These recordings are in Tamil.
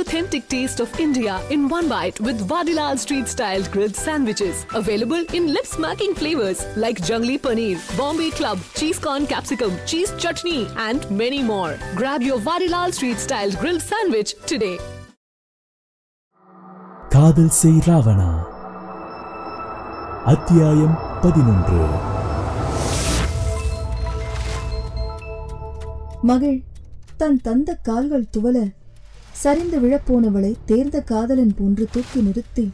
authentic taste of India in one bite with Vadilal Street Style grilled sandwiches. Available in lip smacking flavors like Jungli Paneer, Bombay Club, Cheese Corn Capsicum, Cheese Chutney, and many more. Grab your Vadilal Street Style grilled sandwich today. காதல் செய் ராவணா அத்தியாயம் பதினொன்று மகள் தன் தந்த கால்கள் துவல சரிந்து விழப்போனவளை தேர்ந்த காதலன் போன்று தூக்கி நிறுத்தி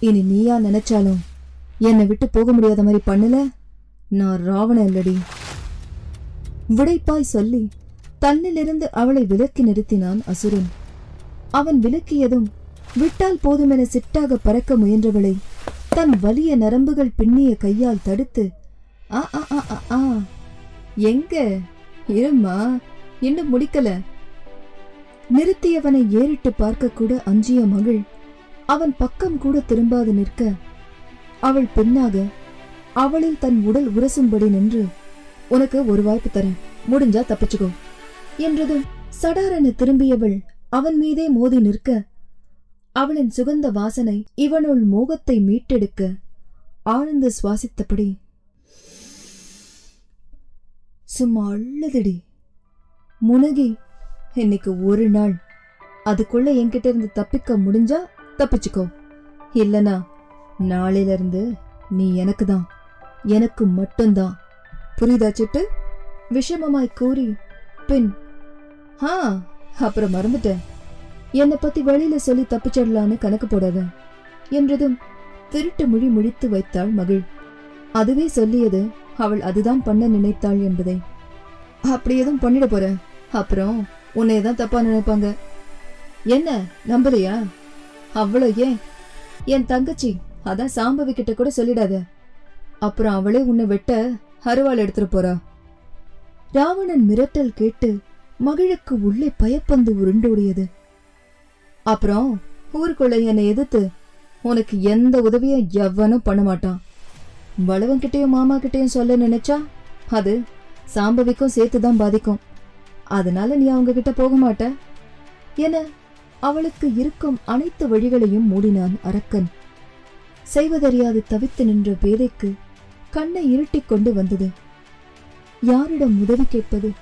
இனி நீயா நினைச்சாலும் என்னை விட்டு போக முடியாத மாதிரி பண்ணல? நான் ராவண இல்லடி விடைப்பாய் சொல்லி தன்னிலிருந்து அவளை விலக்கி நிறுத்தினான் அசுரன். அவன் விலக்கியதும் விட்டால் போதுமென சிட்டாக பறக்க முயன்றவளை தன் வலிய நரம்புகள் பின்னிய கையால் தடுத்து ஆ ஆ ஆ ஆ, ஆ எங்க? இரும்மா இன்னும் முடிக்கல. நிறுத்தியவனை ஏறிட்டு பார்க்க கூட அஞ்சிய மகள் அவன் பக்கம் கூட திரும்பாது நிற்க அவள் பின்னாக அவளில் தன் உடல் உரசும்படி நின்று உனக்கு ஒரு வாய்ப்பு தரேன் முடிஞ்சா தப்பிச்சுக்கோ என்றதும் சடாரென திரும்பியவள் அவன் மீதே மோதி நிற்க அவளின் சுகந்த வாசனை இவனுள் மோகத்தை மீட்டெடுக்க ஆழ்ந்து சுவாசித்தபடி சும்மா அழுதுடி முனகி இன்னைக்கு ஒரு நாள். அதுக்குள்ள என்கிட்ட இருந்து தப்பிக்க முடிஞ்சா தப்பிச்சுக்கோ. இல்லனா நாளையில இருந்து நீ எனக்கு தான் எனக்கு மட்டும்தான். புரியுதா சிட்டு? விஷமமாய் கூறி பின் ஆ அப்புறம் மறந்துட்டேன். என்னை பத்தி வெளியில சொல்லி தப்பிச்சிடலான்னு கணக்கு போடாத. என்றதும் திருட்டு மொழி முழித்து வைத்தாள் மகிழ் அதுவே சொல்லியது அவள் அதுதான் பண்ண நினைத்தாள் என்பதை. அப்படி எதுவும் பண்ணிட போற அப்புறம் உன்னை தான் தப்பா நினைப்பாங்க. என்ன நம்பலையா அவ்வளோ ஏன் என் தங்கச்சி அதான் சாம்பவி கிட்ட கூட சொல்லிடாத. அப்புறம் அவளே உன்னை வெட்ட அருவாள் எடுத்துட்டு போறா. ராவணன் மிரட்டல் கேட்டு மகிழுக்கு உள்ளே பயப்பந்து உருண்டோடியது அப்புறம் ஊருக்குள்ள என்னை எதிர்த்து உனக்கு எந்த உதவியும் எவனும் பண்ண மாட்டான். வளவன்கிட்டயும் மாமா கிட்டயும் சொல்ல நினைச்சா அது சாம்பவிக்கும் சேர்த்து தான் பாதிக்கும். அதனால நீ அவங்க கிட்ட போக மாட்ட. என அவளுக்கு இருக்கும் அனைத்து வழிகளையும் மூடினான் அரக்கன். செய்வதறியாது தவித்து நின்ற பேதைக்கு கண்ணை இருட்டிக் கொண்டு வந்தது. யாரிடம் உதவி கேட்பது?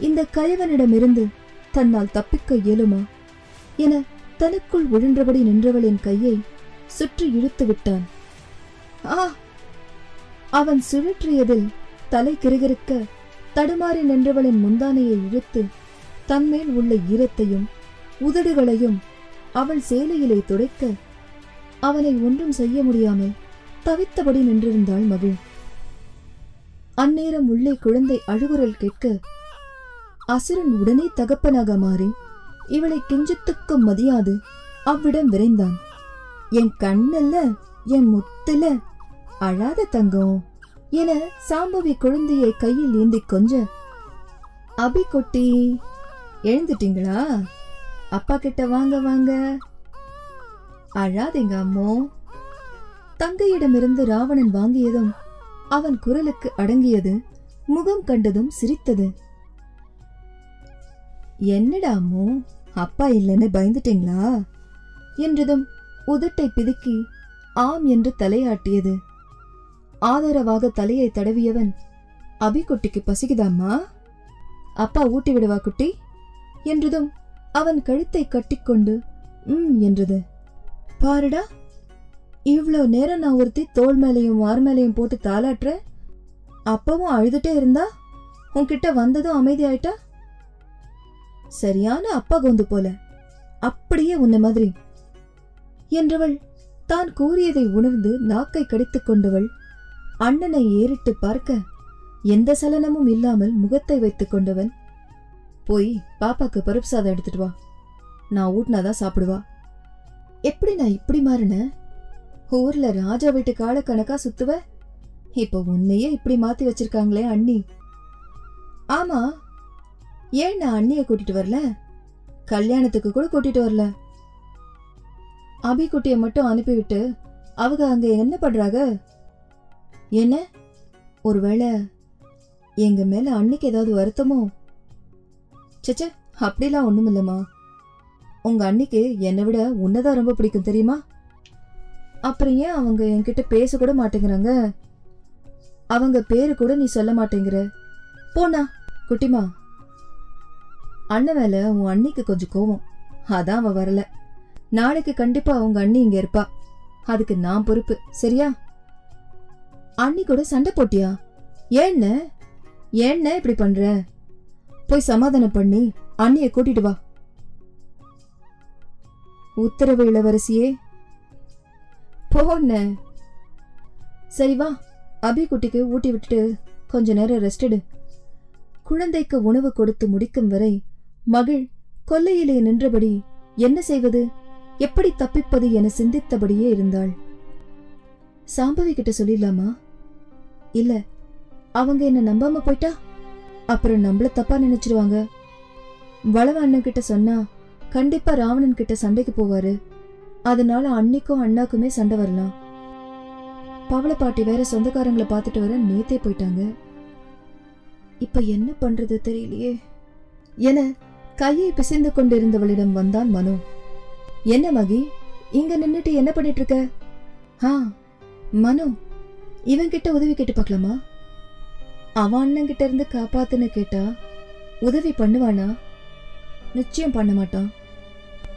இந்த கயவனிடமிருந்து தன்னால் தப்பிக்க இயலுமா? என தனக்குள் விழுன்றபடி நின்றவளின் கையை சுற்றி இழுத்து விட்டான். ஆ! அவன் சுழற்றியதில் தலை கிருகிருக்க தடுமாறி நின்றவளின் முந்தானையை இழுத்து தன்மேல் உள்ள ஈரத்தையும் உதடுகளையும் அவள் சேலையிலே துடைக்க அவனை ஒன்றும் செய்ய முடியாமல் தவித்தபடி நின்றிருந்தாள் மகிழ் அந்நேரம் உள்ளே குழந்தை அழுகுரல் கேட்க அசுரன் உடனே தகப்பனாக மாறி இவளை கிஞ்சித்துக்கும் மதியாது. அவ்விடம் விரைந்தான். என் கண்ணல்ல என் முத்துல அழாத தங்கம். என சாம்பவி குழந்தையை கையில் ஏந்தி கொஞ்ச அபி குட்டி எழுந்துட்டீங்களா? அப்பா கிட்ட வாங்க வாங்க. அழாதீங்க அம்மோ. தங்கையிடமிருந்து ராவணன் வாங்கியதும் அவன் குரலுக்கு அடங்கியது முகம் கண்டதும் சிரித்தது. என்னடா அம்மோ அப்பா இல்லைன்னு பயந்துட்டீங்களா? என்றதும் உதட்டை பிதுக்கி ஆம் என்று தலையாட்டியது. ஆதரவாக தலையை தடவியவன் அபிக்குட்டிக்கு பசிக்குதாம்மா? அப்பா ஊட்டி விடுவா குட்டி? என்றதும் அவன் கழுத்தை கட்டிக்கொண்டு ம் என்றது. பாருடா இவ்வளோ நேரம் நான் ஒருத்தி தோள் மேலையும் வார் மேலையும் போட்டு தாளாட்டுற அப்பவும் அழுதுட்டே இருந்தா? உன்கிட்ட வந்ததும் அமைதியாயிட்டா? சரியான அப்பா கொந்து போல. அப்படியே உன்னை மாதிரி. என்றவள் தான் கூறியதை உணர்ந்து நாக்கை கடித்துக் கொண்டவள் அண்ணனை ஏறிட்டு பார்க்க எந்த சலனமும் இல்லாமல் முகத்தை வைத்துக் கொண்டவன் போய் பாப்பாக்கு பருப்பு சாதம் எடுத்துட்டு வா. நான் ஊட்டினாதான் சாப்பிடுவா. எப்படி நான் இப்படி மாறினேன் ஊர்ல ராஜா வீட்டு கால கணக்கா சுத்துவ? இப்ப உன்னையே இப்படி மாத்தி வச்சிருக்காங்களே அண்ணி. ஆமா. ஏன் நான் அண்ணிய கூட்டிட்டு வரல? கல்யாணத்துக்கு கூட கூட்டிட்டு வரல. அபிக்குட்டிய மட்டும் அனுப்பிவிட்டு அவங்க அங்க என்ன பண்றாங்க? என்ன? ஒருவேளை எங்க மேல அன்னைக்கு ஏதாவது வருத்தமோ? சச்ச அப்படிலாம் ஒண்ணுமில்லம்மா. உங்க அன்னைக்கு என்னை விட உன்னதான் ரொம்ப பிடிக்கும் தெரியுமா? அப்புறம் ஏன் அவங்க என்கிட்ட பேச கூட மாட்டேங்கிறாங்க? அவங்க பேரு கூட நீ சொல்ல மாட்டேங்கிற. போனா குட்டிமா. அண்ணன் மேல உன் அண்ணிக்கு கொஞ்சம் கோவம். அதான் அவ வரல. நாளைக்கு கண்டிப்பா உங்க அண்ணி இங்க இருப்பா. அதுக்கு நான் பொறுப்பு சரியா? அண்ணி கூட சண்டை போட்டியா? ஏன்ன? ஏன்ன இப்படி பண்ற? போய் சமாதானம் பண்ணி அண்ணிய கூட்டிட்டு வா. உத்தரவு இளவரசியே. போன சரி வா அபி குட்டிக்கு ஊட்டி விட்டுட்டு கொஞ்ச நேரம் ரெஸ்ட் எடு. குழந்தைக்கு உணவு கொடுத்து முடிக்கும் வரை மகிழ் கொல்லையிலே நின்றபடி என்ன செய்வது? எப்படி தப்பிப்பது என சிந்தித்தபடியே இருந்தாள். சாம்பவி கிட்ட சொல்லிடலாமா? இல்ல அவங்க என்ன நம்பாம போயிட்டா? அப்புறம் நம்மள தப்பா நினைச்சிருவாங்க. வளவ அண்ணன் கிட்ட சொன்னா கண்டிப்பா ராவணன் கிட்ட சண்டைக்கு போவாரு. அதனால அன்னிக்கும் அண்ணாக்குமே சண்டை வரலாம். பவள பாட்டி வேற சொந்தக்காரங்களை பார்த்துட்டு வர நேத்தே போயிட்டாங்க. இப்ப என்ன பண்றது தெரியலையே. என கையை பிசைந்து கொண்டிருந்தவளிடம் வந்தான் மனு. என்ன மகி இங்க நின்னுட்டு என்ன பண்ணிட்டு இருக்க? ஆ மனு இவன் கிட்ட உதவி கேட்டு பார்க்கலாமா? அவன் அண்ணங்கிட்ட இருந்து காப்பாத்துன்னு கேட்டா உதவி பண்ணுவானா? நிச்சயம் பண்ண மாட்டான்.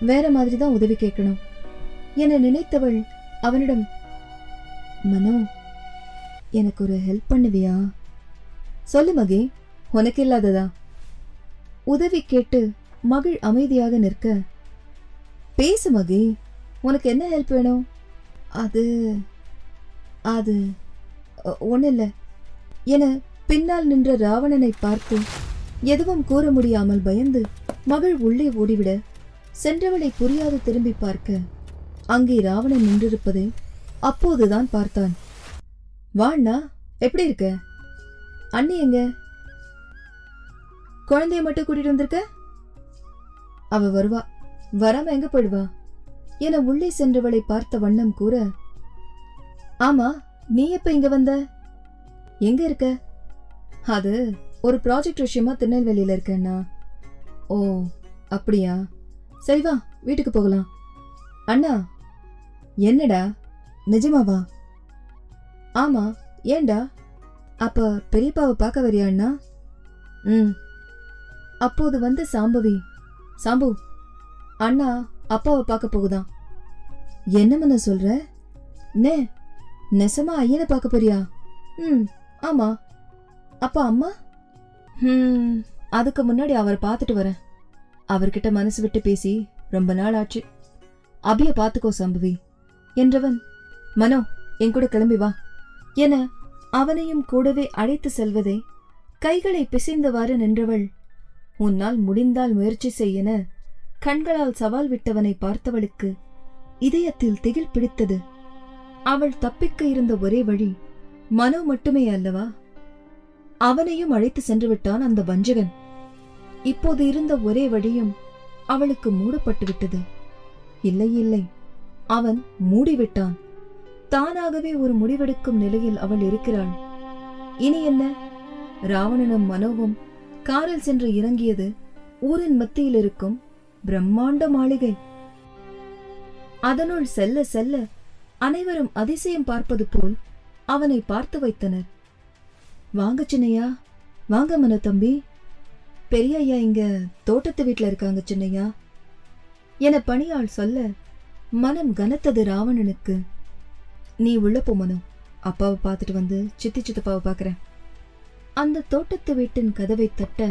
வேற மாதிரி தான் உதவி கேட்கணும். என நினைத்தவள் அவனிடம் மனோ எனக்கு ஒரு ஹெல்ப் பண்ணுவியா? சொல்லு மகி உனக்கு இல்லாததா? உதவி கேட்டு மகிழ் அமைதியாக நிற்க பேசு மகி உனக்கு என்ன ஹெல்ப் வேணும்? அது அது ஒன்றும் இல்லை என பின்னால் நின்ற ராவணனை பார்த்து எதுவும் கூற முடியாமல் பயந்து மகள் உள்ளே ஓடிவிட சென்றவளை புரியாது திரும்பி பார்க்க அங்கே ராவணன் நின்றிருப்பதை அப்போதுதான் பார்த்தான். வாண்ணா எப்படி இருக்க? அண்ணி எங்க? குழந்தைய மட்டும் கூட்டிட்டு வந்திருக்க? அவ வருவா. வராம எங்க போயிடுவா? என உள்ளே சென்றவளை பார்த்த வண்ணம் கூற ஆமா நீ எப்ப இங்க வந்த? எங்க இருக்க? அது ஒரு ப்ராஜெக்ட் விஷயமா திருநெல்வேலியில இருக்கேன்னா. ஓ அப்படியா? சரி வா வீட்டுக்கு போகலாம். அண்ணா என்னடா? நிஜமாவா ஆமா ஏன்டா? அப்ப பெரியப்பாவை பார்க்க வரியா அண்ணா? ம். அப்போது வந்த சாம்பவி சாம்பு அண்ணா அப்பாவை பார்க்க போகுதான். என்ன மன்ன சொல்ற? நே நெசமா ஐயனை பார்க்க போறியா? ம் ஆமா. அப்பா அம்மா? ம் அதுக்கு முன்னாடி அவரை பார்த்துட்டு வரேன். அவர்கிட்ட மனசு விட்டு பேசி ரொம்ப நாள் ஆச்சு. அபிய பார்த்துக்கோ சம்பவி. என்றவன் மனோ என் கூட கிளம்பி வா. என அவனையும் கூடவே அழைத்து செல்வதை கைகளை பிசைந்தவாறு நின்றவள் உன்னால் முடிந்தால் முயற்சி செய்யென கண்களால் சவால் விட்டவனை பார்த்தவளுக்கு இதயத்தில் திகில் பிடித்தது. அவள் தப்பிக்க இருந்த ஒரே வழி மனோ மட்டுமே அல்லவா? அவனையும் அழைத்து சென்று விட்டான் அந்த வஞ்சகன். இப்போது இருந்த ஒரே வழியும் அவளுக்கு மூடப்பட்டு விட்டது. இல்லை இல்லை அவன் மூடிவிட்டான். தானாகவே ஒரு முடிவெடுக்கும் நிலையில் அவள் இருக்கிறாள். இனி என்ன? ராவணனும் மனோவும் காரில் சென்று இறங்கியது ஊரின் மத்தியில் இருக்கும் பிரம்மாண்ட மாளிகை. அதனுள் செல்ல செல்ல அனைவரும் அதிசயம் பார்ப்பது போல் அவனை பார்த்து வைத்தனர். வாங்க சின்னையா வாங்க மனோ தம்பி. பெரிய ஐயா இங்க தோட்டத்து வீட்டில் இருக்காங்க சின்னையா. என பணியாள் சொல்ல மனம் கனத்தது ராவணனுக்கு. நீ உள்ள போ மனு. அப்பாவை பார்த்துட்டு வந்து சித்தி சித்தப்பாவை பார்க்குறேன் அந்த தோட்டத்து வீட்டின் கதவை தட்ட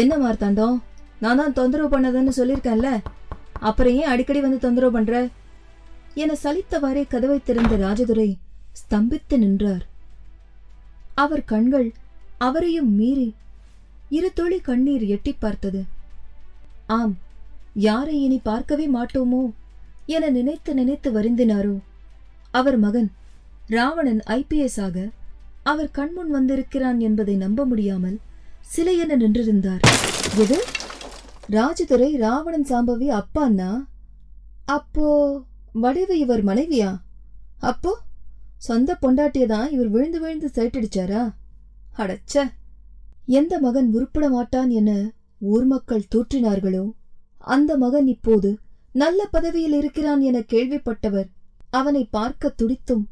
என்ன மார்த்தாண்டோம்? நான் தான் தொந்தரவு பண்ணதுன்னு சொல்லியிருக்கேன்ல. அப்புறம் ஏன் அடிக்கடி வந்து தொந்தரவு பண்ற? என சலித்தவாறே கதவை திறந்த ராஜதுரை ஸ்தம்பித்து நின்றார். அவர் கண்கள் அவரையும் மீறி இரு துளி கண்ணீர் எட்டி பார்த்தது. ஆம் யாரை இனி பார்க்கவே மாட்டோமோ என நினைத்து நினைத்து வருந்தினாரோ? அவர் மகன் ராவணன் ஐபிஎஸ் ஆக அவர் கண்முன் வந்திருக்கிறான் என்பதை நம்ப முடியாமல் சிலையென நின்றிருந்தார். எது? ராஜதுரை ராவணன் சாம்பவி அப்பான்னா அப்போ வடிவு இவர் மனைவியா? அப்போ? சொந்த பொண்டாட்டியை தான் இவர் விழுந்து விழுந்து சேட்டடிச்சாரா அடச்ச! எந்த மகன் உருப்பட மாட்டான் என ஊர் மக்கள் தூற்றினார்களோ? அந்த மகன் இப்போது நல்ல பதவியில் இருக்கிறான் என கேள்விப்பட்டவர் அவனை பார்க்க துடித்தும்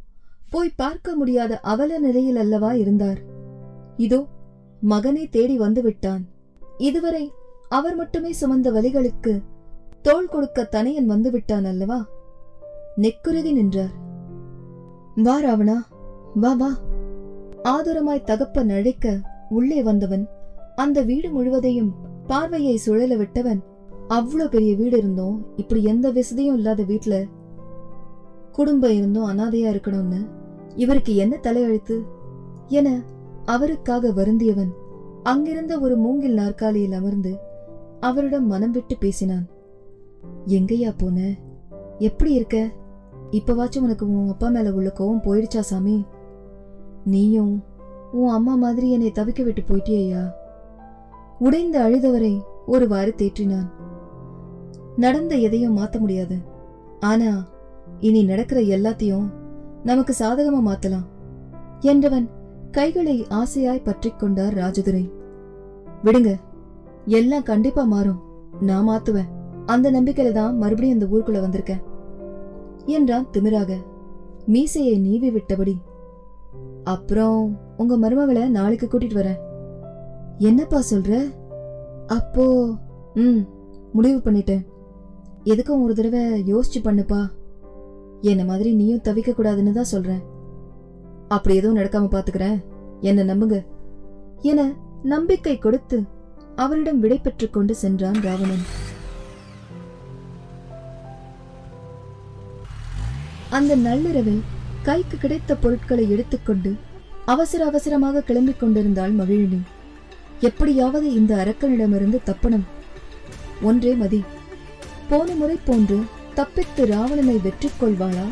போய் பார்க்க முடியாத அவல நிலையில் அல்லவா இருந்தார். இதோ மகனை தேடி வந்து விட்டான் இதுவரை அவர் மட்டுமே சுமந்த வலிகளுக்கு தோள் கொடுக்க தனையன் வந்து விட்டான் அல்லவா? நெக்குருதி நின்றார். வா ராவணா வா வா. ஆதுரமாய் தகப்ப நழைக்க உள்ளே வந்தவன் அந்த வீடு முழுவதையும் பார்வையை சுழல விட்டவன் அவ்வளோ பெரிய வீடு இருந்தோம் இப்படி எந்த வசதியும் இல்லாத வீட்ல குடும்பம் இருந்தும் அனாதையா இருக்கணும்னு? இவருக்கு என்ன தலையெழுத்து? என அவருக்காக வருந்தியவன் அங்கிருந்த ஒரு மூங்கில் நாற்காலியில் அமர்ந்து அவரிடம் மனம் விட்டு பேசினான். எங்கய்யா போன? எப்படி இருக்க? இப்பவாச்சும் உனக்கு உன் அப்பா மேல உள்ள கோவம் போயிடுச்சா சாமி? நீயும் உன் அம்மா மாதிரி என்னை தவிக்க விட்டு போயிட்டியா உடைந்து அழுதவரை ஒருவாறு தேற்றினான். நடந்த எதையும் மாத்த முடியாது. ஆனா இனி நடக்கிற எல்லாத்தையும் நமக்கு சாதகமா மாத்தலாம் என்றவன் கைகளை ஆசையாய் பற்றி கொண்டார் ராஜதுரை. விடுங்க எல்லாம் கண்டிப்பா மாறும். நான் மாத்துவேன். அந்த நம்பிக்கையில தான் மறுபடியும் இந்த ஊருக்குள்ள வந்திருக்கேன். என்றான் திமிராக. மீசையை நீவி விட்டபடி. அப்புறம் உங்க மருமகளை நாளைக்கு கூட்டிட்டு வரேன். என்னப்பா சொல்ற? அப்போ ம் முடிவு பண்ணிட்டேன். எதுக்கும் ஒரு தடவை யோசிச்சு பண்ணுப்பா. என்ன மாதிரி நீயும் தவிக்க கூடாதுன்னு தான் சொல்றேன். அப்படி எதுவும் நடக்காம பாத்துக்கிறேன். என்ன நம்புங்க. என நம்பிக்கை கொடுத்து அவரிடம் விடை பெற்றுக் கொண்டு சென்றான் ராவணன். அந்த நள்ளிரவில் கைக்கு கிடைத்த பொருட்களை எடுத்துக்கொண்டு அவசர அவசரமாக கிளம்பிக் கொண்டிருந்தாள் மகிழினி. எப்படியாவது இந்த அரக்கனிடமிருந்து தப்பணும். ஒன்றே மதி. போன முறை போன்று தப்பித்து ராவணனை வெற்றி கொள்வாளா?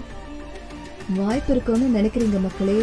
வாய்ப்பு இருக்கும்னு நினைக்கிறீங்க மக்களே.